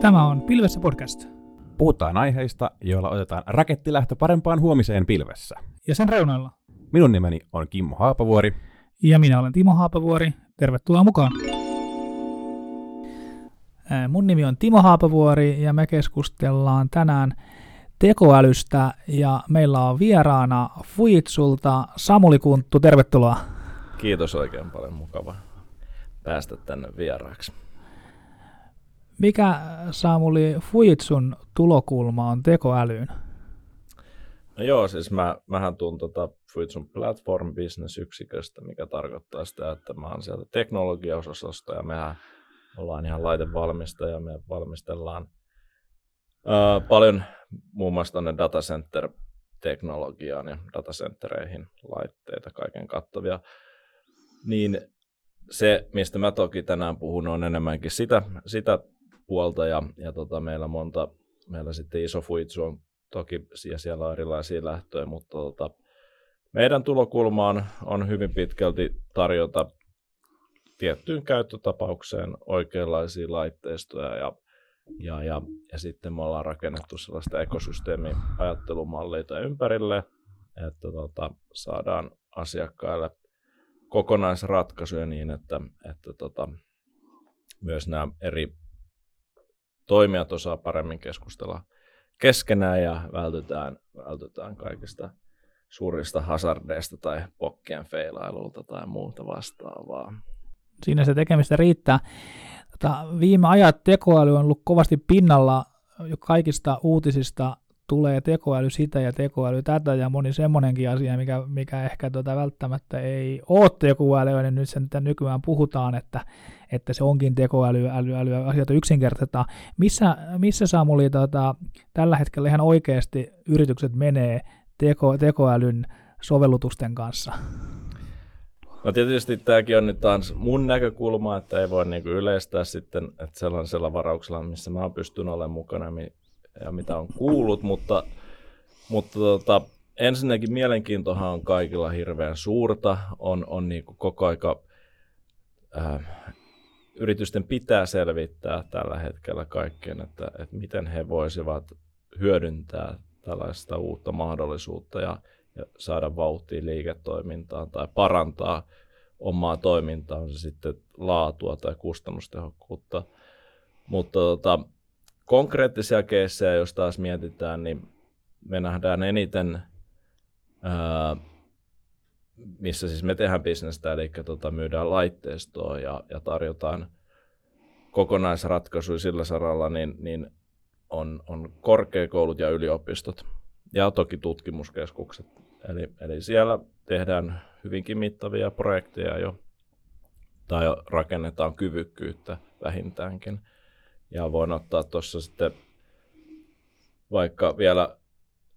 Tämä on Pilvessä podcast. Puhutaan aiheista, joilla otetaan rakettilähtö parempaan huomiseen pilvessä. Ja sen reunoilla. Minun nimeni on Kimmo Haapavuori. Ja minä olen Timo Haapavuori. Tervetuloa mukaan. Mun nimi on Timo Haapavuori ja me keskustellaan tänään tekoälystä ja meillä on vieraana Fujitsulta Samuli Kunttu. Tervetuloa. Kiitos oikein paljon, mukava päästä tänne vieraaksi. Mikä Samuli Fujitsun tulokulma on tekoälyyn? No joo, siis mä, mähän tuun tota Fujitsun Platform Business yksiköstä, mikä tarkoittaa sitä, että mä oon sieltä teknologiaosastosta ja mehän ollaan ihan laitevalmistaja, me valmistellaan ää, paljon muun muassa tuonne datacenter teknologiaan ja datacentereihin laitteita, kaiken kattavia, niin se, mistä mä toki tänään puhun, on enemmänkin sitä, sitä puolta ja, ja tota, meillä monta, meillä sitten iso Fujitsu on toki ja siellä on erilaisia lähtöjä, mutta tota, meidän tulokulma on, on hyvin pitkälti tarjota tiettyyn käyttötapaukseen oikeanlaisia laitteistoja ja, ja, ja, ja sitten me ollaan rakennettu sellaista ekosysteemin ajattelumalleita ympärille, että tota, saadaan asiakkaille kokonaisratkaisuja niin, että, että tota, myös nämä eri toimijat osaa paremmin keskustella keskenään ja vältytään, vältytään kaikista suurista hazardeista tai pokkien feilailulta tai muuta vastaavaa. Siinä se tekemistä riittää. Tota, viime ajat tekoäly on ollut kovasti pinnalla jo kaikista uutisista tulee tekoäly sitä ja tekoäly tätä ja moni semmoinenkin asia, mikä, mikä ehkä tota välttämättä ei ole tekoälyä, niin nyt sen nykyään puhutaan, että, että se onkin tekoäly, äly, äly, asioita yksinkertaistetaan. Missä, missä Samuli tota, tällä hetkellä ihan oikeasti yritykset menee teko, tekoälyn sovellutusten kanssa? No tietysti tämäkin on nyt taas mun näkökulma, että ei voi niinku yleistää sitten, että sellaisella varauksella, missä mä pystyn olemaan mukana, ja mitä on kuullut, mutta, mutta tota, ensinnäkin mielenkiintohan on kaikilla hirveän suurta, on, on niin kuin koko aika, äh, yritysten pitää selvittää tällä hetkellä kaikkeen, että, että miten he voisivat hyödyntää tällaista uutta mahdollisuutta ja, ja saada vauhtia liiketoimintaan tai parantaa omaa toimintaa, on se sitten laatua tai kustannustehokkuutta. Mutta tota, konkreettisia keissejä, jos taas mietitään, niin me nähdään eniten, ää, missä siis me tehdään bisnestä, eli tota, myydään laitteistoa ja, ja tarjotaan kokonaisratkaisuja sillä saralla, niin, niin on, on korkeakoulut ja yliopistot ja toki tutkimuskeskukset. Eli, eli siellä tehdään hyvinkin mittavia projekteja jo, tai rakennetaan kyvykkyyttä vähintäänkin. Ja voin ottaa tuossa sitten vaikka vielä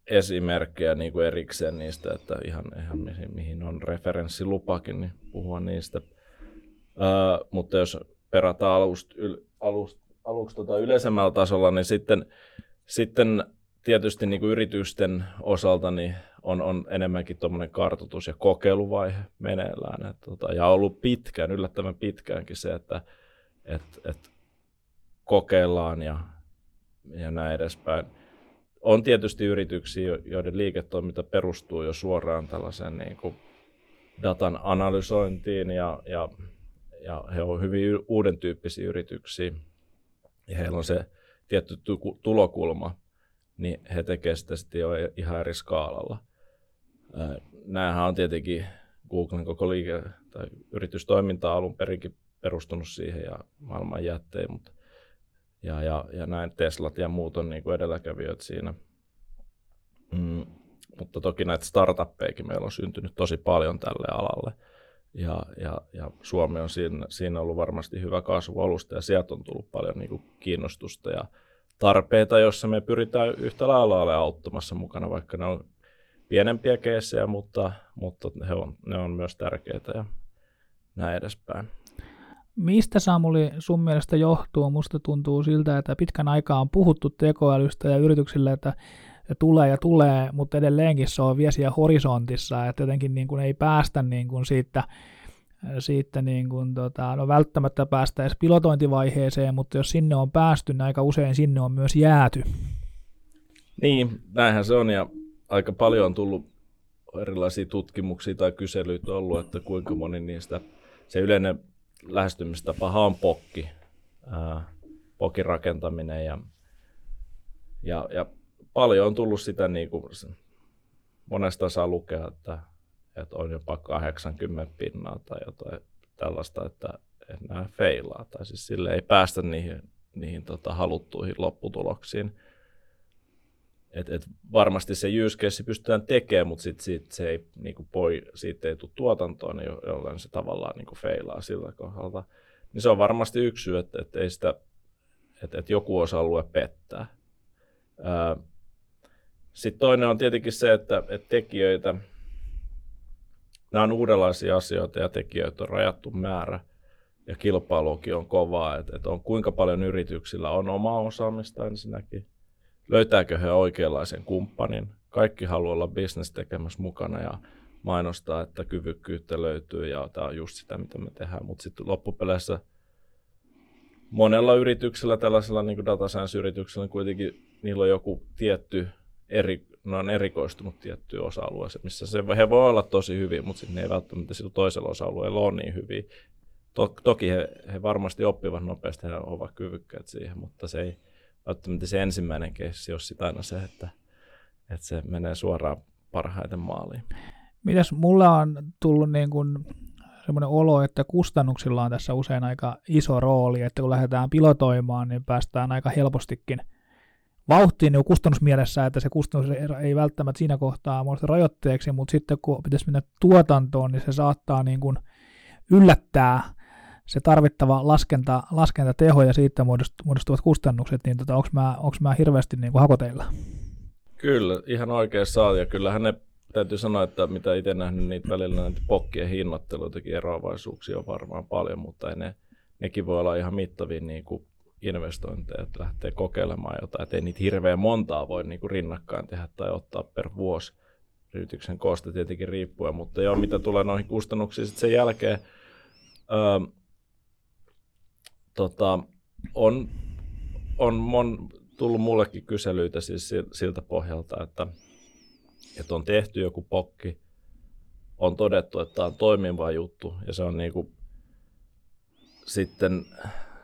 esimerkkejä niin kuin erikseen niistä, että ihan, ihan mihin, mihin on referenssilupakin, niin puhua niistä. Ää, mutta jos perataan alust, yl, alust, aluksi tota yleisemmällä tasolla, niin sitten, sitten tietysti niin kuin yritysten osalta niin on, on enemmänkin tuommoinen kartoitus- ja kokeiluvaihe meneillään. Et, tota, ja ollut pitkään, yllättävän pitkäänkin se, että et, et kokeillaan ja, ja näin edespäin. On tietysti yrityksiä, joiden liiketoiminta perustuu jo suoraan tällaisen niin kuin datan analysointiin ja, ja, ja he ovat hyvin uuden tyyppisiä yrityksiä ja heillä on se tietty tulokulma, niin he tekevät sitä sitten jo ihan eri skaalalla. Nämähän on tietenkin Googlen koko liike- tai yritystoiminta alun perinkin perustunut siihen ja maailman jätteen, mutta ja, ja, ja näin Teslat ja muut on niin kuin edelläkävijöitä siinä. Mm, mutta toki näitä startuppeikin meillä on syntynyt tosi paljon tälle alalle. Ja, ja, ja Suomi on siinä, siinä ollut varmasti hyvä kasvualusta ja sieltä on tullut paljon niin kuin kiinnostusta ja tarpeita, joissa me pyritään yhtä lailla ole auttamassa mukana, vaikka ne on pienempiä keissejä, mutta, mutta he on, ne on myös tärkeitä ja näin edespäin. Mistä Samuli sun mielestä johtuu? Musta tuntuu siltä, että pitkän aikaa on puhuttu tekoälystä ja yrityksille, että tulee ja tulee, mutta edelleenkin se on viesiä horisontissa, että jotenkin niin kuin ei päästä niin kuin siitä siitä niin kuin, tota, no välttämättä päästä edes pilotointivaiheeseen, mutta jos sinne on päästy, niin aika usein sinne on myös jääty. Niin, näinhän se on ja aika paljon on tullut erilaisia tutkimuksia tai kyselyitä ollut, että kuinka moni niistä, se yleinen lähestymistapa on pokki, ää, pokin rakentaminen ja, ja, ja paljon on tullut sitä, niin kuin, monesta saa lukea, että, että on jopa 80 pinnaa tai jotain tällaista, että, että feilaa, tai siis sille ei päästä niihin, niihin tota, haluttuihin lopputuloksiin. Et, et varmasti se use case pystytään tekemään, mutta sit, sit se ei, niinku poi, siitä ei tule tuotantoon, niin jolloin se tavallaan niinku feilaa sillä kohdalta. Niin se on varmasti yksi syy, että, ei sitä, että, että joku osa-alue pettää. Sitten toinen on tietenkin se, että, että tekijöitä, nämä on uudenlaisia asioita ja tekijöitä on rajattu määrä ja kilpailukin on kovaa, että, että on kuinka paljon yrityksillä on omaa osaamista ensinnäkin, löytääkö he oikeanlaisen kumppanin, kaikki haluaa olla business tekemässä mukana ja mainostaa, että kyvykkyyttä löytyy ja tämä on just sitä, mitä me tehdään, mutta sitten loppupeleissä monella yrityksellä, tällaisella niin data science-yrityksellä kuitenkin niillä on joku tietty eri, ne on erikoistunut tiettyyn osa-alueeseen, missä se, he voi olla tosi hyvin, mutta sitten ne ei välttämättä sillä toisella osa-alueella ole niin hyviä. To, toki he, he varmasti oppivat nopeasti, he ovat kyvykkäät siihen, mutta se ei välttämättä se ensimmäinen keissi ole sitä aina se, että, että se menee suoraan parhaiten maaliin. Mitäs mulla on tullut niin kuin semmoinen olo, että kustannuksilla on tässä usein aika iso rooli, että kun lähdetään pilotoimaan, niin päästään aika helpostikin – vauhtiin niin kustannusmielessä, että se kustannus ei välttämättä siinä kohtaa muodosta rajoitteeksi, mutta sitten kun pitäisi mennä tuotantoon, niin se saattaa niin kuin yllättää se tarvittava laskenta, laskentateho ja siitä muodostuvat kustannukset, niin tota, onko mä, mä hirveästi niin kuin hakoteilla? Kyllä, ihan oikein saa, ja kyllähän ne täytyy sanoa, että mitä itse nähnyt, niitä välillä näitä pokkien hinnoitteluitakin eroavaisuuksia on varmaan paljon, mutta ne, nekin voi olla ihan mittavia niin kuin investointeja, että lähtee kokeilemaan jotain, että ei niitä hirveän montaa voi niin kuin rinnakkain tehdä tai ottaa per vuosi yrityksen koosta tietenkin riippuen, mutta joo, mitä tulee noihin kustannuksiin sitten sen jälkeen, öö, tota, on, on mon, tullut mullekin kyselyitä siis siltä pohjalta, että, että on tehty joku pokki, on todettu, että tämä on toimiva juttu ja se on niin kuin, sitten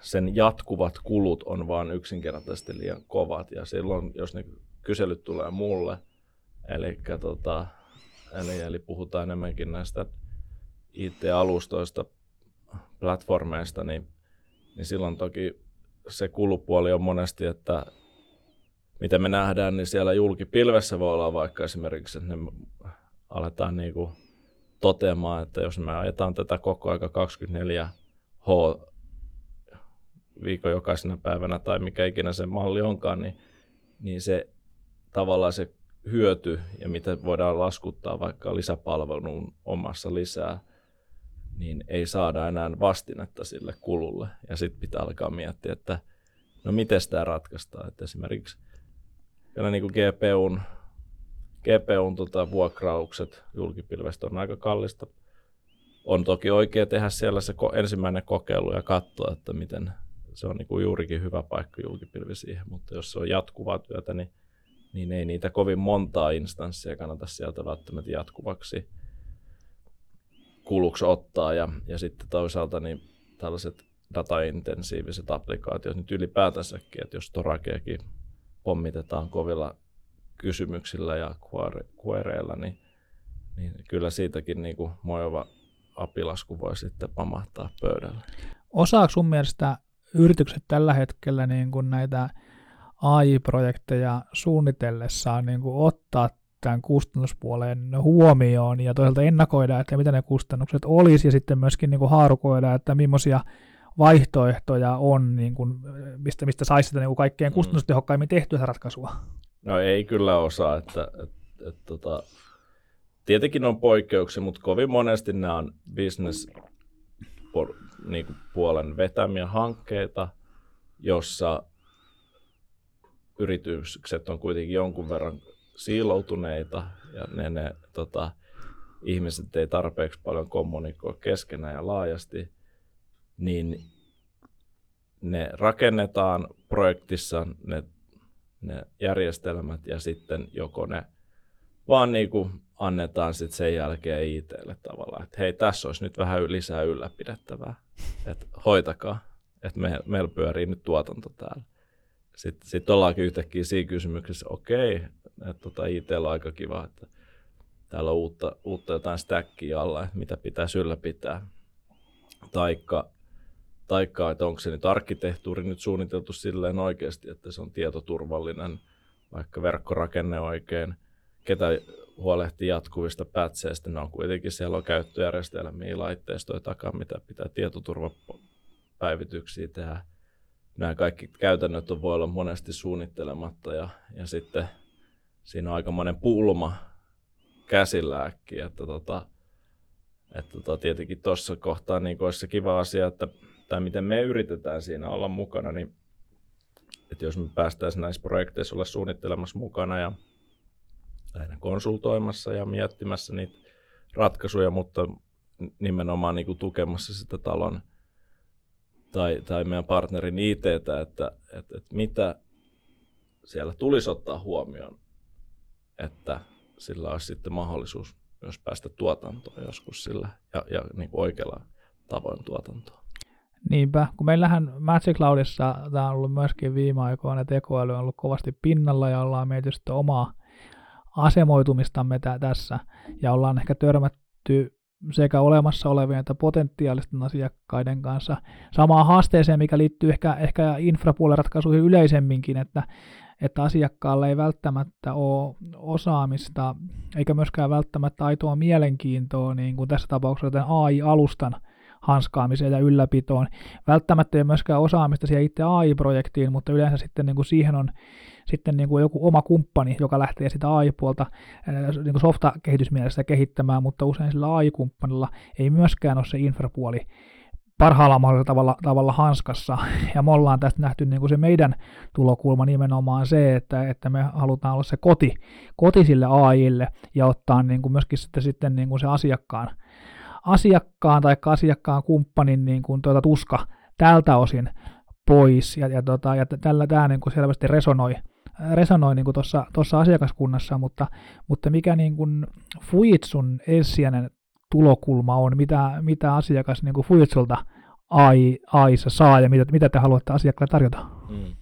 sen jatkuvat kulut on vaan yksinkertaisesti liian kovat. Ja silloin, jos ne kyselyt tulee mulle, eli, tota, eli, eli puhutaan enemmänkin näistä IT-alustoista, platformeista, niin, niin silloin toki se kulupuoli on monesti, että mitä me nähdään, niin siellä julkipilvessä voi olla vaikka esimerkiksi, että ne aletaan niin kuin toteamaan, että jos me ajetaan tätä koko aika 24 H viikon jokaisena päivänä tai mikä ikinä se malli onkaan, niin, niin se tavallaan se hyöty ja mitä voidaan laskuttaa vaikka lisäpalvelun omassa lisää, niin ei saada enää vastinetta sille kululle. Ja sitten pitää alkaa miettiä, että no miten sitä ratkaistaan. Että esimerkiksi vielä niin kuin GPUn, GPUn tota, vuokraukset julkipilvestä on aika kallista. On toki oikea tehdä siellä se ensimmäinen kokeilu ja katsoa, että miten, se on niin kuin juurikin hyvä paikka julkipilvi siihen, mutta jos se on jatkuvaa työtä, niin, niin ei niitä kovin montaa instanssia kannata sieltä välttämättä jatkuvaksi kuluksi ottaa. Ja, ja sitten toisaalta niin tällaiset dataintensiiviset applikaatiot nyt ylipäätänsäkin, että jos Torakeakin pommitetaan kovilla kysymyksillä ja quereilla, niin, niin kyllä siitäkin niin kuin mojova apilasku voi sitten pamahtaa pöydälle. Osaako sun mielestä yritykset tällä hetkellä niin kuin näitä AI-projekteja suunnitellessaan niin kuin ottaa tämän kustannuspuolen huomioon ja toisaalta ennakoida, että mitä ne kustannukset olisi ja sitten myöskin niin kuin haarukoida, että millaisia vaihtoehtoja on, niin kuin, mistä, mistä saisi sitä niin kuin kaikkein mm. kustannustehokkaimmin tehtyä ratkaisua? No ei kyllä osaa, että, että, että, tota, tietenkin on poikkeuksia, mutta kovin monesti nämä on business niin kuin puolen vetämiä hankkeita, jossa yritykset on kuitenkin jonkun verran siiloutuneita ja ne, ne tota, ihmiset ei tarpeeksi paljon kommunikoi keskenään ja laajasti, niin ne rakennetaan projektissa, ne, ne järjestelmät ja sitten joko ne vaan niin kuin annetaan sitten sen jälkeen ITlle tavallaan, että hei, tässä olisi nyt vähän lisää ylläpidettävää, että hoitakaa, että me, meillä pyörii nyt tuotanto täällä. Sitten sit ollaankin yhtäkkiä siinä kysymyksessä, okei, että tota IT on aika kiva, että täällä on uutta, uutta jotain stackia alla, että mitä pitäisi ylläpitää. Taikka, taikka että onko se nyt arkkitehtuuri nyt suunniteltu silleen oikeasti, että se on tietoturvallinen, vaikka verkkorakenne oikein, ketä huolehtii jatkuvista pätseistä, ne on kuitenkin siellä on käyttöjärjestelmiä, laitteistoja takaa, mitä pitää tietoturvapäivityksiä tehdä. Nämä kaikki käytännöt voi olla monesti suunnittelematta ja, ja sitten siinä on aika monen pulma käsillä äkkiä, että tota, että tota, tietenkin tuossa kohtaa niin olisi se kiva asia, että, tai miten me yritetään siinä olla mukana, niin että jos me päästäisiin näissä projekteissa olla suunnittelemassa mukana ja lähinnä konsultoimassa ja miettimässä niitä ratkaisuja, mutta nimenomaan niin kuin tukemassa sitä talon tai, tai meidän partnerin ITtä, että, että, että mitä siellä tulisi ottaa huomioon, että sillä olisi sitten mahdollisuus myös päästä tuotantoon joskus sillä ja, ja niin kuin oikealla tavoin tuotantoon. Niinpä, kun meillähän Magic Cloudissa tämä on ollut myöskin viime aikoina, tekoäly on ollut kovasti pinnalla ja ollaan mietitty omaa asemoitumistamme tä- tässä ja ollaan ehkä törmätty sekä olemassa olevien että potentiaalisten asiakkaiden kanssa samaan haasteeseen, mikä liittyy ehkä, ehkä infrapuolen ratkaisuihin yleisemminkin, että, että asiakkaalla ei välttämättä ole osaamista eikä myöskään välttämättä aitoa mielenkiintoa, niin kuin tässä tapauksessa AI-alustan hanskaamiseen ja ylläpitoon. Välttämättä ei myöskään osaamista siihen itse AI-projektiin, mutta yleensä sitten niin kuin siihen on sitten niin kuin joku oma kumppani, joka lähtee sitä AI-puolta niin kuin softa-kehitysmielessä kehittämään, mutta usein sillä AI-kumppanilla ei myöskään ole se infrapuoli parhaalla mahdollisella tavalla, tavalla hanskassa. Ja me ollaan tästä nähty niin kuin se meidän tulokulma nimenomaan se, että, että me halutaan olla se koti, koti sille AIlle ja ottaa niin kuin myöskin sitten, sitten niin kuin se asiakkaan, asiakkaan tai asiakkaan kumppanin niin kuin tuota tuska tältä osin pois. Ja, ja, tota, ja tällä tämä niin kuin selvästi resonoi, resonoi niin tuossa asiakaskunnassa, mutta, mutta mikä niin kuin Fujitsun ensisijainen tulokulma on, mitä, mitä asiakas niin Fujitsulta AI, AIssa saa ja mitä, mitä te haluatte asiakkaalle tarjota? Mm.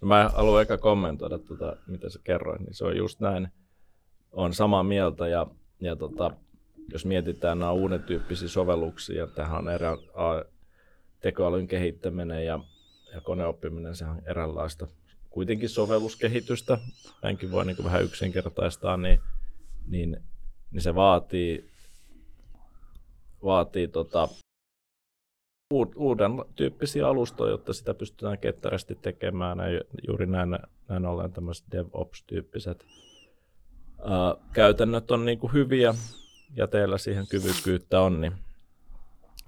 No mä haluan eka kommentoida, tuota, mitä sä kerroit, niin se on just näin. On samaa mieltä ja, ja tota, jos mietitään nämä uuden tyyppisiä sovelluksia, tähän on erä, tekoälyn kehittäminen ja, ja koneoppiminen, se on eräänlaista kuitenkin sovelluskehitystä, näinkin voi niin vähän yksinkertaistaa, niin, niin, niin se vaatii, vaatii tota, uuden tyyppisiä alustoja, jotta sitä pystytään ketterästi tekemään. Ja juuri näin, näin ollen tämmöiset DevOps-tyyppiset ää, käytännöt on niin hyviä ja teillä siihen kyvykkyyttä on, niin,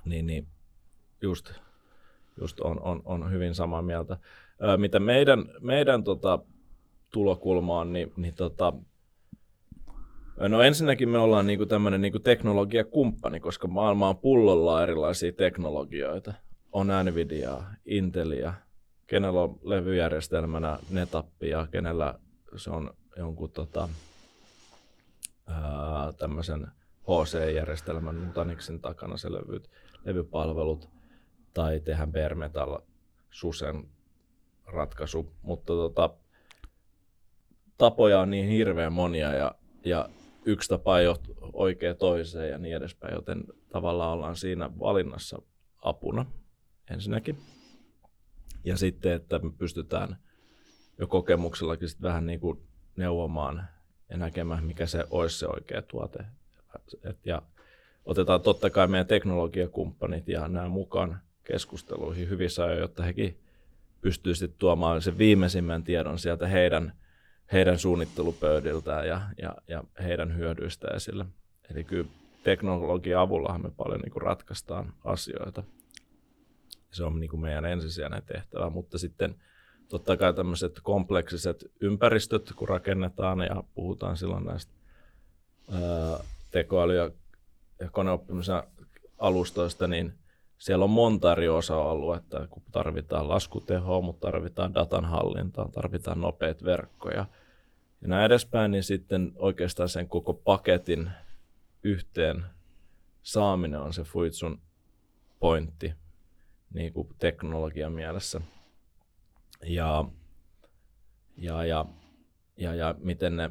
niin, niin just, just on, on, on hyvin samaa mieltä mitä meidän, meidän tota, tulokulma on, niin, niin tota, No ensinnäkin me ollaan niinku tämmöinen niinku teknologiakumppani, koska maailma on pullolla erilaisia teknologioita. On Nvidia, Intelia, kenellä on levyjärjestelmänä Netappia, kenellä se on jonkun tota, tämmöisen HC-järjestelmän Nutanixin takana se levyt, levypalvelut, tai tehdään bare metal Susen ratkaisu, mutta tota, tapoja on niin hirveän monia ja, ja yksi tapa ei ole oikea toiseen ja niin edespäin, joten tavallaan ollaan siinä valinnassa apuna ensinnäkin. Ja sitten, että me pystytään jo kokemuksellakin sit vähän niin kuin neuvomaan ja näkemään, mikä se olisi se oikea tuote. Et ja otetaan totta kai meidän teknologiakumppanit ja nämä mukaan keskusteluihin hyvissä ajoin, jotta hekin pystyy sitten tuomaan sen viimeisimmän tiedon sieltä heidän, heidän suunnittelupöydiltään ja, ja, ja heidän hyödyistä esille. Eli kyllä teknologian avullahan me paljon niin kuin ratkaistaan asioita. Se on niin kuin meidän ensisijainen tehtävä, mutta sitten totta kai tämmöiset kompleksiset ympäristöt, kun rakennetaan ja puhutaan silloin näistä ää, tekoäly- ja ja koneoppimisen alustoista, niin siellä on monta eri osa-aluetta, kun tarvitaan laskutehoa, mutta tarvitaan datan hallintaa, tarvitaan nopeita verkkoja ja näin edespäin, niin sitten oikeastaan sen koko paketin yhteen saaminen on se Fuitsun pointti niin kuin teknologian mielessä. Ja, ja, ja, ja, ja miten, ne,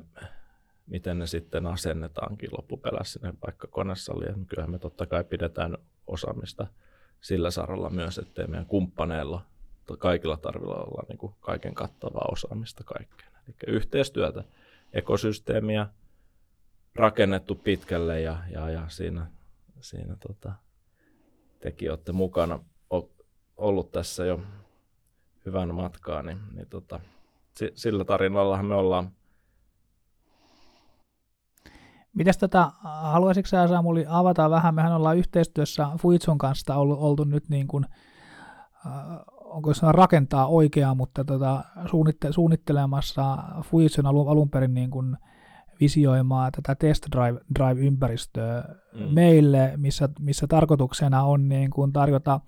miten ne sitten asennetaankin loppupelässä sinne vaikka konesaliin. Kyllähän me totta kai pidetään osaamista sillä saralla myös, ettei meidän kumppaneilla kaikilla tarvilla olla niin kuin kaiken kattavaa osaamista kaikkeen. Eli yhteistyötä, ekosysteemiä rakennettu pitkälle ja, ja, ja siinä, siinä tota, tekin olette mukana ollut tässä jo hyvän matkaa, niin, niin tota, sillä tarinallahan me ollaan. Mitäs tätä, haluaisitko sä Samuli avata vähän, mehän ollaan yhteistyössä Fuitsun kanssa ollut, oltu nyt niin kuin, äh, onko se rakentaa oikeaa, mutta tota, suunnitte, suunnittelemassa Fujitsun alun, alun perin niin kuin visioimaa tätä test drive, drive-ympäristöä mm. meille, missä, missä tarkoituksena on niin kuin tarjota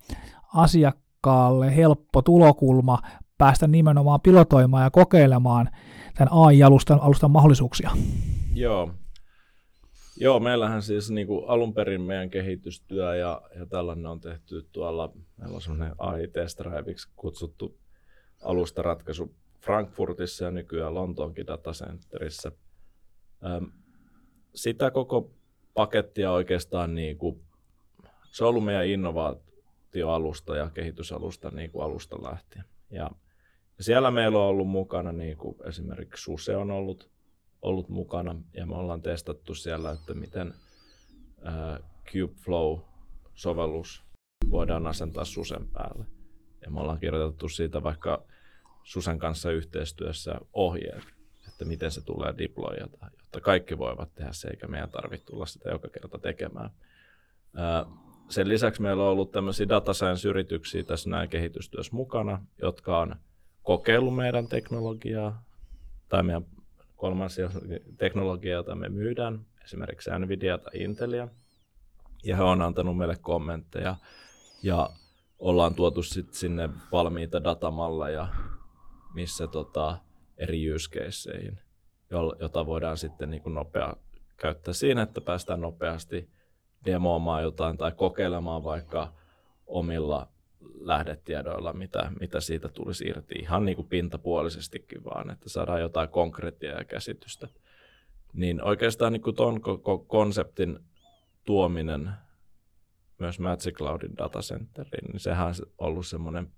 asiakkaalle helppo tulokulma päästä nimenomaan pilotoimaan ja kokeilemaan tämän AI-alustan alustan mahdollisuuksia. Joo, Joo, meillähän siis niin kuin alun perin meidän kehitystyö ja, ja tällainen on tehty tuolla, meillä on semmoinen AI Test kutsuttu alustaratkaisu Frankfurtissa ja nykyään Lontoonkin datacenterissä. Sitä koko pakettia oikeastaan, niin kuin, se on ollut meidän innovaatioalusta ja kehitysalusta niin kuin alusta lähtien. Ja, ja siellä meillä on ollut mukana niin kuin esimerkiksi SUSE on ollut ollut mukana ja me ollaan testattu siellä, että miten Kubeflow-sovellus voidaan asentaa Susen päälle. Ja me ollaan kirjoitettu siitä vaikka Susen kanssa yhteistyössä ohjeet, että miten se tulee deployata, jotta kaikki voivat tehdä se, eikä meidän tarvitse tulla sitä joka kerta tekemään. Sen lisäksi meillä on ollut tämmöisiä data science-yrityksiä tässä näin kehitystyössä mukana, jotka on kokeillut meidän teknologiaa tai meidän kolmansia teknologiaa, jota me myydään, esimerkiksi Nvidia tai Intelia. Ja he on antanut meille kommentteja ja ollaan tuotu sit sinne valmiita datamalleja, missä tota, eri use caseihin, jota voidaan sitten niin nopea käyttää siinä, että päästään nopeasti demoamaan jotain tai kokeilemaan vaikka omilla lähdetiedoilla, mitä, mitä siitä tulisi irti ihan niin kuin pintapuolisestikin vaan, että saadaan jotain konkreettia ja käsitystä. Niin oikeastaan niin kuin ton koko konseptin tuominen myös Magic Cloudin datacenteriin, niin sehän on ollut semmoinen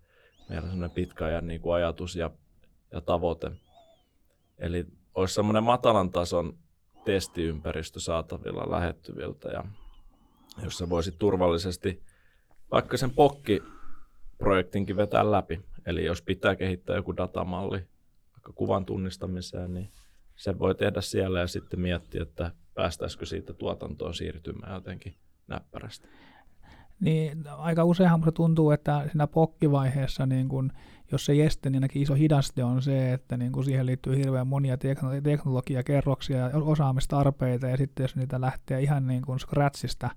meillä semmoinen pitkä ajan niin kuin ajatus ja, ja tavoite. Eli olisi semmoinen matalan tason testiympäristö saatavilla lähettyviltä ja jossa voisi turvallisesti vaikka sen pokki projektinkin vetää läpi. Eli jos pitää kehittää joku datamalli vaikka kuvan tunnistamiseen, niin se voi tehdä siellä ja sitten miettiä, että päästäisikö siitä tuotantoon siirtymään jotenkin näppärästi. Niin aika useinhan se tuntuu, että siinä pokkivaiheessa, niin kun, jos se este, niin ainakin iso hidaste on se, että niin kun siihen liittyy hirveän monia teknologiakerroksia ja osaamistarpeita, ja sitten jos niitä lähtee ihan niin kuin scratchista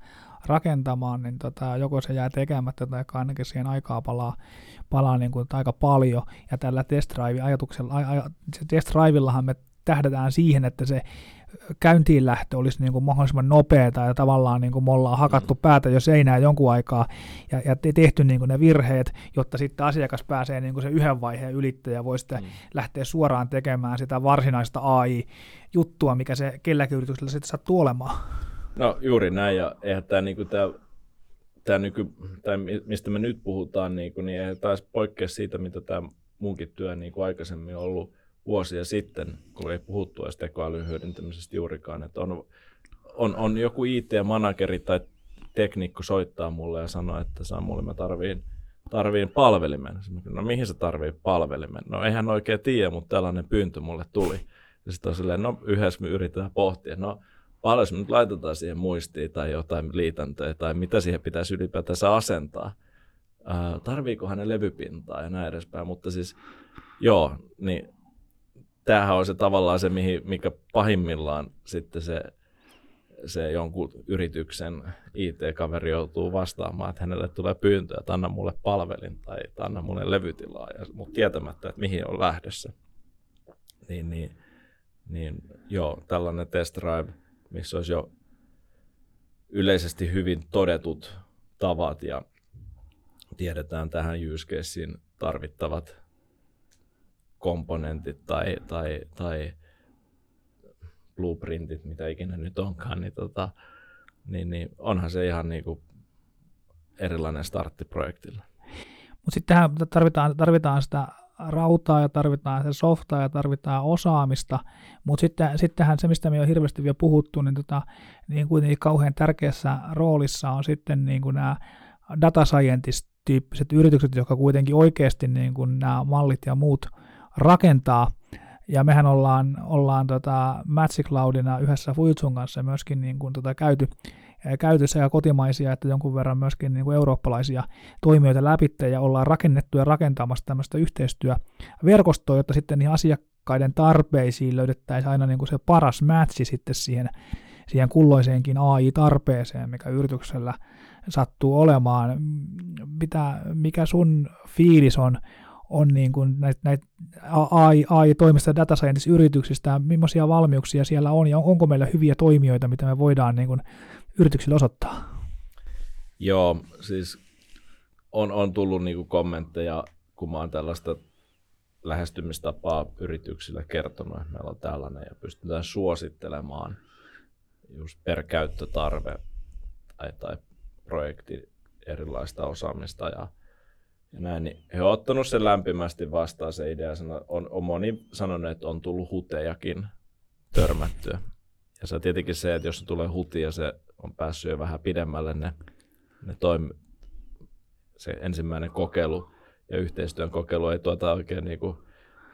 rakentamaan, niin tota, joko se jää tekemättä tai ainakin siihen aikaa palaa, palaa niin kuin, aika paljon. Ja tällä test drive-ajatuksella, test drivellahan me tähdätään siihen, että se käyntiin lähtö olisi niin kuin mahdollisimman nopeata ja tavallaan niin kuin me ollaan hakattu päätä jo seinää jonkun aikaa ja, ja tehty niin kuin ne virheet, jotta sitten asiakas pääsee niin kuin se yhden vaiheen ylittäjä ja voi sitten mm. lähteä suoraan tekemään sitä varsinaista AI-juttua, mikä se kelläkin yrityksellä sitten sattuu olemaan. No juuri näin, ja eihän tämä, niin tämä, tämä nyky, tämä, mistä me nyt puhutaan, niin, kuin, niin eihän taas poikkea siitä, mitä tämä munkin työ niin kuin aikaisemmin on ollut vuosia sitten, kun ei puhuttu edes tekoälyn hyödyntämisestä juurikaan. Että on, on, on joku IT-manageri tai teknikko soittaa mulle ja sanoo, että Samuli, mä tarviin, tarviin palvelimen. No mihin se tarvii palvelimen? No eihän oikein tiedä, mutta tällainen pyyntö mulle tuli. Ja sitten on silleen, no yhdessä me yritetään pohtia. No paljon me nyt laitetaan siihen muistiin tai jotain liitäntöä tai mitä siihen pitäisi ylipäätänsä asentaa. Ää, tarviiko hänen levypintaa ja näin edespäin, mutta siis joo, niin tämähän on se tavallaan se, mihin, mikä pahimmillaan sitten se se jonkun yrityksen IT-kaveri joutuu vastaamaan, että hänelle tulee pyyntö, että anna mulle palvelin tai anna mulle levytilaa, ja, mutta tietämättä, että mihin on lähdössä. Niin, niin, niin joo, tällainen test drive, missä olisi jo yleisesti hyvin todetut tavat ja tiedetään tähän use tarvittavat komponentit tai, tai, tai blueprintit, mitä ikinä nyt onkaan, niin, tota, niin, niin onhan se ihan niin kuin erilainen startti projektille. Mutta sitten tarvitaan, tarvitaan sitä rautaa ja tarvitaan sitä softaa ja tarvitaan osaamista, mutta sitten, sittenhän se, mistä me on hirveästi vielä puhuttu, niin, tota, niin kuitenkin kauhean tärkeässä roolissa on sitten niin kuin nämä data scientist-tyyppiset yritykset, jotka kuitenkin oikeasti niin kuin nämä mallit ja muut rakentaa, ja mehän ollaan, ollaan tota Magic Cloudina yhdessä Fujitsun kanssa myöskin niin kuin tota käyty, käyty sekä kotimaisia että jonkun verran myöskin niin kuin eurooppalaisia toimijoita läpi ja ollaan rakennettu ja rakentamassa tämmöistä yhteistyöverkostoa, jotta sitten niin asiakkaiden tarpeisiin löydettäisiin aina niin kuin se paras matchi sitten siihen, siihen kulloiseenkin AI-tarpeeseen, mikä yrityksellä sattuu olemaan. Mitä, mikä sun fiilis on on niin kuin näitä, näitä AI-toimista data scientist-yrityksistä, millaisia valmiuksia siellä on ja onko meillä hyviä toimijoita, mitä me voidaan niin kuin yrityksille osoittaa? Joo, siis on, on tullut niin kuin kommentteja, kun mä oon tällaista lähestymistapaa yrityksille kertonut, että meillä on tällainen ja pystytään suosittelemaan just per käyttötarve tai, tai projekti erilaista osaamista ja ja näin, niin he ovat ottanut sen lämpimästi vastaan se idea. On, on moni sanonut, että on tullut hutejakin törmättyä. Ja se on tietenkin se, että jos tulee huti ja se on päässyt jo vähän pidemmälle ne, ne toim, se ensimmäinen kokeilu ja yhteistyön kokeilu ei tuota oikein niin kuin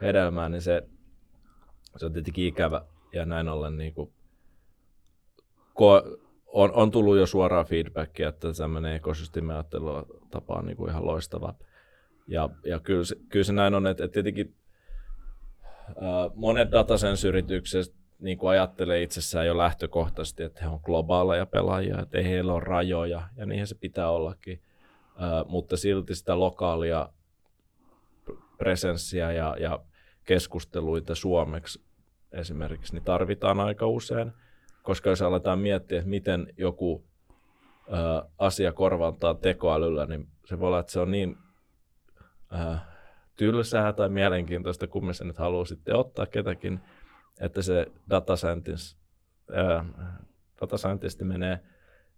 hedelmää, niin se, se on tietenkin ikävä. Ja näin ollen niin kuin, ko- on, on tullut jo suoraa feedbackia, että tämmöinen ekosysteemiajattelutapa on niin kuin ihan loistava. Ja, ja kyllä, se, kyllä se näin on, että, että tietenkin ää, monet datasensyyritykset niin kuin ajattelee itsessään jo lähtökohtaisesti, että he on globaaleja pelaajia, että ei heillä ole rajoja, ja niinhän se pitää ollakin. Ää, mutta silti sitä lokaalia presenssiä ja, ja keskusteluita suomeksi esimerkiksi niin tarvitaan aika usein, koska jos aletaan miettiä, että miten joku ää, asia korvantaa tekoälyllä, niin se voi olla, että se on niin äh, tylsää tai mielenkiintoista, se nyt haluaa sitten ottaa ketäkin, että se data scientist, äh, data scientist menee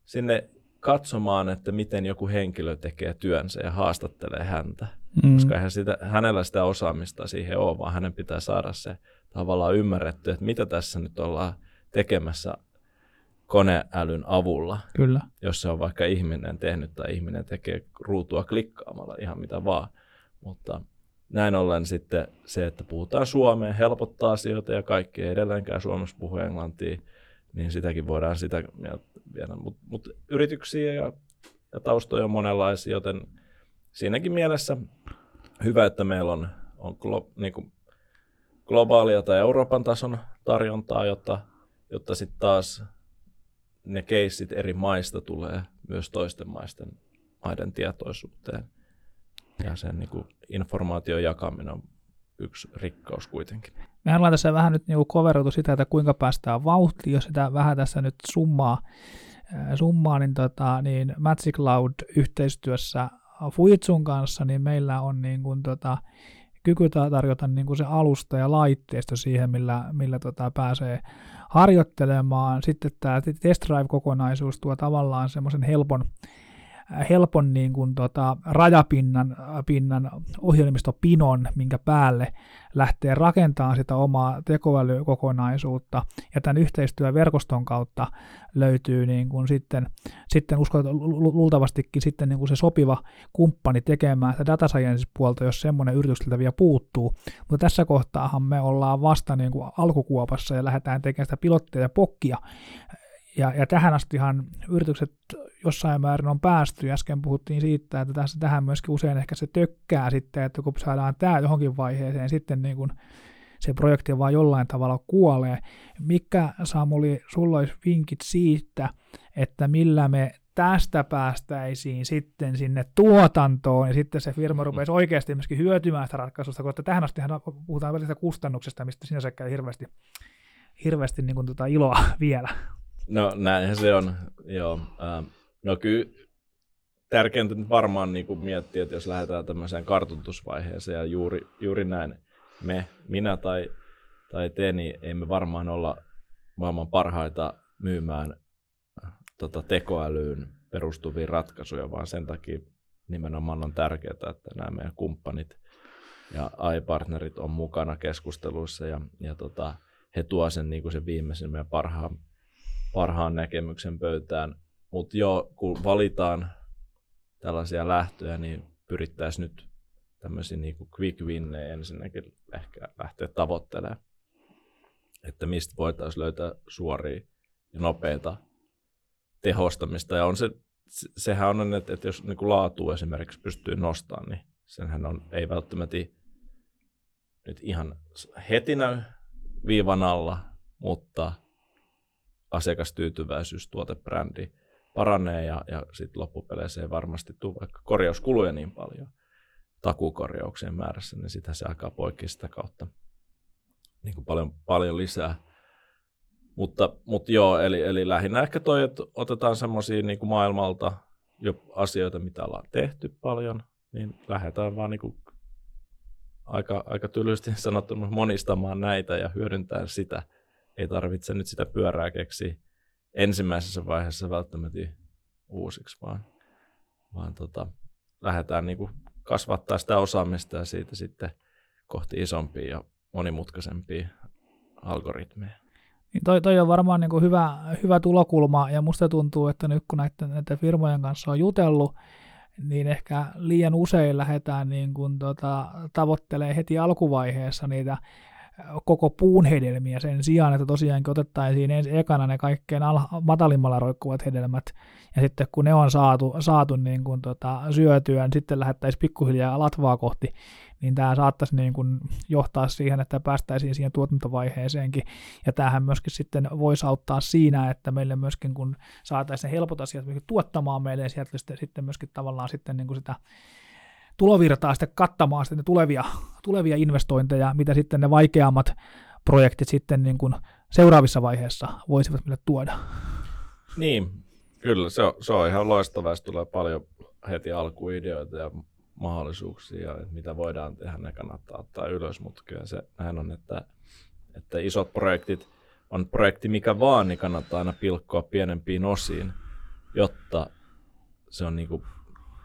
sinne katsomaan, että miten joku henkilö tekee työnsä ja haastattelee häntä. Mm. Koska eihän sitä, hänellä sitä osaamista siihen ole, vaan hänen pitää saada se tavallaan ymmärretty, että mitä tässä nyt ollaan tekemässä koneälyn avulla. Kyllä. Jos se on vaikka ihminen tehnyt tai ihminen tekee ruutua klikkaamalla ihan mitä vaan. Mutta näin ollen sitten se, että puhutaan suomeen, helpottaa asioita ja kaikki ei edelleenkään Suomessa puhu englantia, niin sitäkin voidaan sitä viedä. Mutta mut yrityksiä ja, ja taustoja on monenlaisia, joten siinäkin mielessä hyvä, että meillä on, on glo, niin kuin globaalia tai Euroopan tason tarjontaa, jotta, jotta sitten taas ne keissit eri maista tulee myös toisten maisten maiden tietoisuuteen ja sen niin kuin informaation jakaminen on yksi rikkaus kuitenkin. Me ollaan tässä vähän nyt niin koveroitu sitä, että kuinka päästään vauhtiin, jos sitä vähän tässä nyt summaa, summaa niin, tota, niin Magic Cloud yhteistyössä Fujitsun kanssa, niin meillä on niin kuin, tota, kyky tarjota niin kuin se alusta ja laitteisto siihen, millä, millä tota, pääsee harjoittelemaan. Sitten tämä Test Drive-kokonaisuus tuo tavallaan semmoisen helpon helpon niin kuin, tota, rajapinnan pinnan ohjelmistopinon, minkä päälle lähtee rakentamaan sitä omaa tekoälykokonaisuutta, ja tämän yhteistyöverkoston kautta löytyy niin kuin sitten, sitten uskon, luultavastikin sitten niin kuin se sopiva kumppani tekemään sitä data science-puolta, jos semmoinen yritykseltä vielä puuttuu, mutta tässä kohtaahan me ollaan vasta niin kuin alkukuopassa ja lähdetään tekemään sitä pilotteja ja pokkia, ja, ja tähän astihan yritykset jossain määrin on päästy. Äsken puhuttiin siitä, että tässä, tähän myöskin usein ehkä se tökkää sitten, että kun saadaan tämä johonkin vaiheeseen sitten niin kuin se projekti vaan jollain tavalla kuolee. Mikä Samuli, sulla olisi vinkit siitä, että millä me tästä päästäisiin sitten sinne tuotantoon, ja sitten se firma rupeaisi mm. oikeasti myöskin hyötymään sitä ratkaisusta, koska tähän asti puhutaan välistä kustannuksesta, mistä sinänsä käy hirveästi, hirveästi niin kuin tota iloa vielä. No näinhän se on, joo. Ähm, no kyllä tärkeintä varmaan niin kuin miettiä, että jos lähdetään tämmöiseen kartoitusvaiheeseen, ja juuri, juuri näin, me, minä tai, tai te, niin emme varmaan olla maailman parhaita myymään tota, tekoälyyn perustuvia ratkaisuja, vaan sen takia nimenomaan on tärkeää, että nämä meidän kumppanit ja AI-partnerit on mukana keskusteluissa ja, ja tota, he tuo sen, niin kuin sen viimeisen meidän parhaan, parhaan näkemyksen pöytään. Mutta joo, kun valitaan tällaisia lähtöjä, niin pyrittäisiin nyt tämmöisiä niin quick winnejä ensinnäkin ehkä lähteä tavoittelemaan, että mistä voitaisiin löytää suoria ja nopeita tehostamista. Ja on se, sehän on, että, että jos niin laatu esimerkiksi pystyy nostamaan, niin senhän on, ei välttämättä nyt ihan heti näy viivan alla, mutta asiakastyytyväisyys, tuotebrändi paranee ja, ja sitten loppupeleissä ei varmasti tule vaikka korjauskuluja niin paljon takukorjauksien määrässä, niin sitä se alkaa poikki sitä kautta niin kuin paljon, paljon lisää. Mutta, mutta joo, eli, eli lähinnä ehkä toi, että otetaan semmoisia niin maailmalta jo asioita, mitä ollaan tehty paljon, niin lähdetään vaan niin kuin aika, aika tylysti sanottuna monistamaan näitä ja hyödyntää sitä. Ei tarvitse nyt sitä pyörää keksiä ensimmäisessä vaiheessa välttämättä uusiksi, vaan, vaan tota, lähdetään niin kuin kasvattaa sitä osaamista ja siitä sitten kohti isompia ja monimutkaisempia algoritmeja. Niin toi, toi on varmaan niin kuin hyvä, hyvä tulokulma, ja musta tuntuu, että nyt kun näiden, näiden firmojen kanssa on jutellut, niin ehkä liian usein lähdetään niin kuin tota, tavoittelee heti alkuvaiheessa niitä koko puun hedelmiä sen sijaan, että tosiaankin otettaisiin ensi ekana ne kaikkein al- matalimmalla roikkuvat hedelmät, ja sitten kun ne on saatu, saatu niin kuin tota, syötyä, niin sitten lähettäisiin pikkuhiljaa latvaa kohti, niin tämä saattaisi niin kuin johtaa siihen, että päästäisiin siihen tuotantovaiheeseenkin, ja tämähän myöskin sitten voisi auttaa siinä, että meille myöskin kun saataisiin helpot asiat tuottamaan meille, ja sieltä sitten myöskin tavallaan sitten niin kuin sitä tulovirtaa sitten kattamaan sitten tulevia, tulevia investointeja, mitä sitten ne vaikeammat projektit sitten niin kuin seuraavissa vaiheissa voisivat meille tuoda. Niin, kyllä. Se on, se on ihan loistavaa, tulee paljon heti alkuideoita ja mahdollisuuksia, että mitä voidaan tehdä, ne kannattaa ottaa ylös, mutta kyllä se näin on, että, että isot projektit, on projekti mikä vaan, niin kannattaa aina pilkkoa pienempiin osiin, jotta se on niin kuin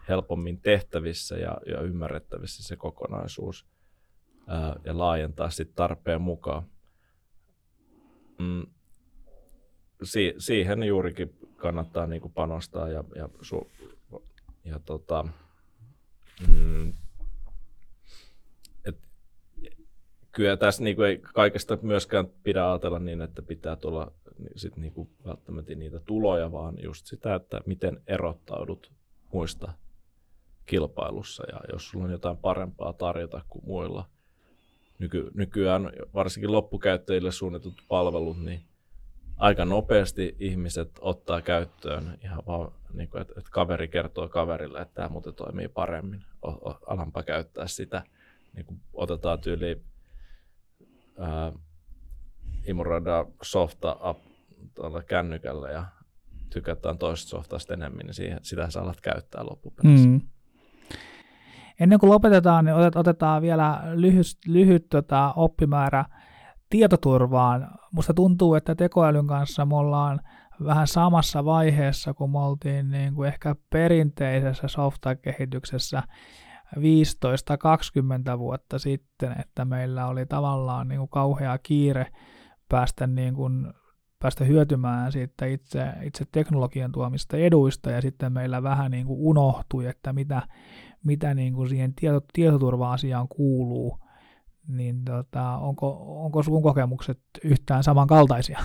helpommin tehtävissä ja, ja ymmärrettävissä se kokonaisuus ää, ja laajentaa sitten tarpeen mukaan. Mm, si, siihen juurikin kannattaa niinku panostaa ja, ja, su, ja tota, mm, et, kyllä tässä niinku ei kaikesta myöskään pidä ajatella niin, että pitää tulla sit niinku välttämättä niitä tuloja, vaan just sitä, että miten erottaudut muista kilpailussa ja jos sulla on jotain parempaa tarjota kuin muilla. Nyky, nykyään varsinkin loppukäyttäjille suunnitut palvelut, niin aika nopeasti ihmiset ottaa käyttöön ihan vaan, niin kuin, että, että kaveri kertoo kaverille, että tämä muuten toimii paremmin. O, o, alanpa käyttää sitä. Niin kuin otetaan tyyli ää, softa app tuolla kännykällä ja tykätään toisesta softasta enemmän, niin siihen, sitä sä alat käyttää loppupeleissä. Mm. Ennen kuin lopetetaan, niin otetaan vielä lyhyt, lyhyt tota, oppimäärä tietoturvaan. Musta tuntuu, että tekoälyn kanssa me ollaan vähän samassa vaiheessa, kun me oltiin niin kuin ehkä perinteisessä softakehityksessä 15-20 vuotta sitten, että meillä oli tavallaan niin kuin kauhea kiire päästä, niin kuin, päästä hyötymään siitä itse, itse teknologian tuomista eduista, ja sitten meillä vähän niin kuin unohtui, että mitä, mitä niin kuin siihen tieto, tietoturva-asiaan kuuluu, niin tota, onko, onko sun kokemukset yhtään samankaltaisia?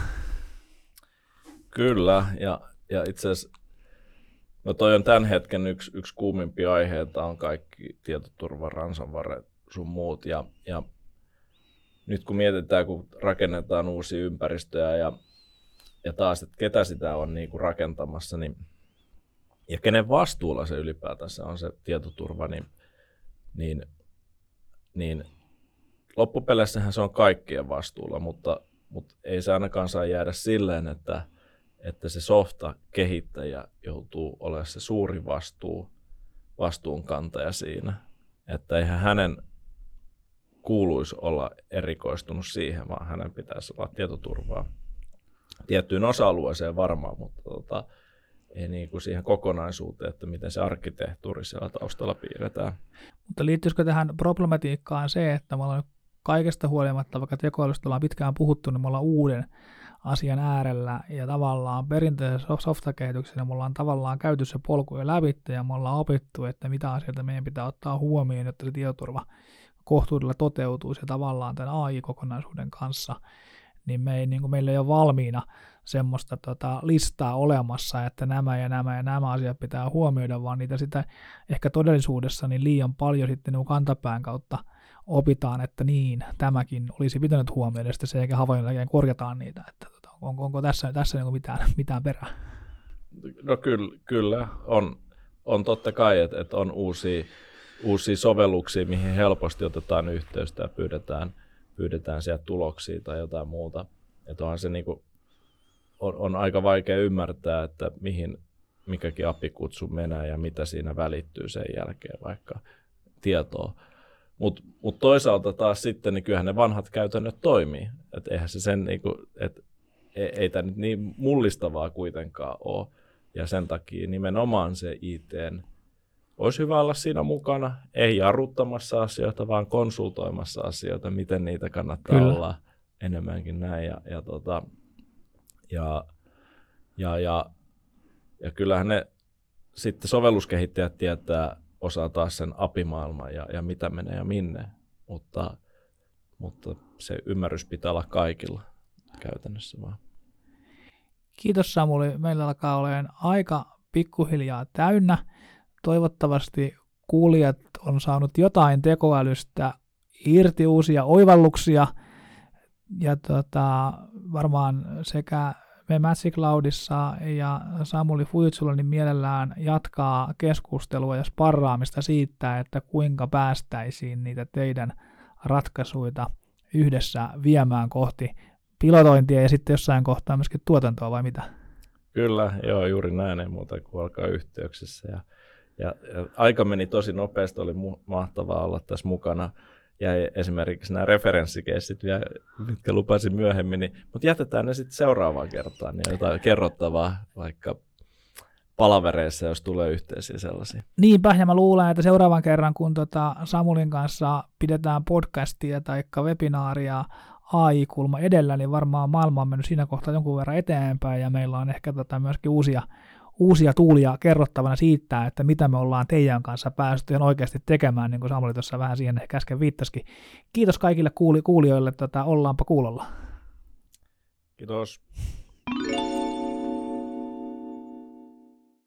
Kyllä, ja, ja itse asiassa no toi on tämän hetken yksi, yksi kuumimpia aiheita, on kaikki tietoturva, ransomware, sun muut, ja, ja nyt kun mietitään, kun rakennetaan uusia ympäristöjä ja, ja taas, että ketä sitä on niin kuin rakentamassa, niin, ja kenen vastuulla se ylipäätänsä on se tietoturva, niin, niin, niin loppupeleissähän se on kaikkien vastuulla, mutta, mutta ei se ainakaan saa jäädä silleen, että, että se softa kehittäjä joutuu olemaan se suuri vastuu, vastuunkantaja siinä. Että eihän hänen kuuluisi olla erikoistunut siihen, vaan hänen pitäisi olla tietoturvaa tiettyyn osa-alueeseen varmaan, mutta tota, niin kuin siihen kokonaisuuteen, että miten se arkkitehtuuri siellä taustalla piirretään. Mutta liittyisikö tähän problematiikkaan se, että me ollaan kaikesta huolimatta, vaikka tekoälystä ollaan pitkään puhuttu, niin me ollaan uuden asian äärellä ja tavallaan perinteisessä softakehityksessä me ollaan tavallaan käyty se polku jo läpi ja me ollaan opittu, että mitä asioita meidän pitää ottaa huomioon, jotta se tietoturva kohtuudella toteutuisi ja tavallaan tämän AI-kokonaisuuden kanssa, niin, me ei, niin kuin meillä ei ole valmiina semmoista tota, listaa olemassa, että nämä ja nämä ja nämä asiat pitää huomioida, vaan niitä sitä ehkä todellisuudessa niin liian paljon sitten niin kantapään kautta opitaan, että niin, tämäkin olisi pitänyt huomioida, ja sitten sen jälkeen havainnon jälkeen korjataan niitä, että tota, onko, onko tässä, tässä niin mitään, mitään perää? No kyllä, kyllä on, on totta kai, että, että on uusia, uusia sovelluksia, mihin helposti otetaan yhteystä ja pyydetään, pyydetään sieltä tuloksia tai jotain muuta. Että onhan se niin kuin, on, on aika vaikea ymmärtää, että mihin mikäkin appikutsu menee ja mitä siinä välittyy sen jälkeen vaikka tietoa. Mutta mut toisaalta taas sitten, niin kyllähän ne vanhat käytännöt toimii. Että eihän se sen, niin kuin, että ei, ei tämä nyt niin mullistavaa kuitenkaan ole. Ja sen takia nimenomaan se IT olisi hyvä olla siinä mukana, ei jarruttamassa asioita, vaan konsultoimassa asioita, miten niitä kannattaa Kyllä. olla enemmänkin näin. Ja, ja, tota, ja, ja, ja, ja kyllähän ne sitten sovelluskehittäjät tietää, osaa taas sen apimaailman ja, ja mitä menee ja minne, mutta, mutta se ymmärrys pitää olla kaikilla käytännössä vaan. Kiitos Samuli. Meillä alkaa olemaan aika pikkuhiljaa täynnä. Toivottavasti kuulijat on saanut jotain tekoälystä irti uusia oivalluksia. Ja tota, varmaan sekä me Magic Cloudissa ja Samuli Fujitsulla niin mielellään jatkaa keskustelua ja sparraamista siitä, että kuinka päästäisiin niitä teidän ratkaisuita yhdessä viemään kohti pilotointia ja sitten jossain kohtaa myöskin tuotantoa vai mitä? Kyllä, joo, juuri näin, ei muuta kuin alkaa yhteyksissä. Ja, ja, ja aika meni tosi nopeasti, oli mu- mahtavaa olla tässä mukana jäi esimerkiksi nämä referenssikeissit, mitkä lupasin myöhemmin, niin, mutta jätetään ne sitten seuraavaan kertaan, niin jotain kerrottavaa vaikka palavereissa, jos tulee yhteisiä sellaisia. Niinpä, ja mä luulen, että seuraavan kerran, kun tota Samulin kanssa pidetään podcastia tai webinaaria AI-kulma edellä, niin varmaan maailma on mennyt siinä kohtaa jonkun verran eteenpäin, ja meillä on ehkä tota myöskin uusia uusia tuulia kerrottavana siitä, että mitä me ollaan teidän kanssa päästy oikeasti tekemään, niin kuin Samuli tuossa vähän siihen ehkä äsken viittasikin. Kiitos kaikille kuuli- kuulijoille, tota, ollaanpa kuulolla. Kiitos.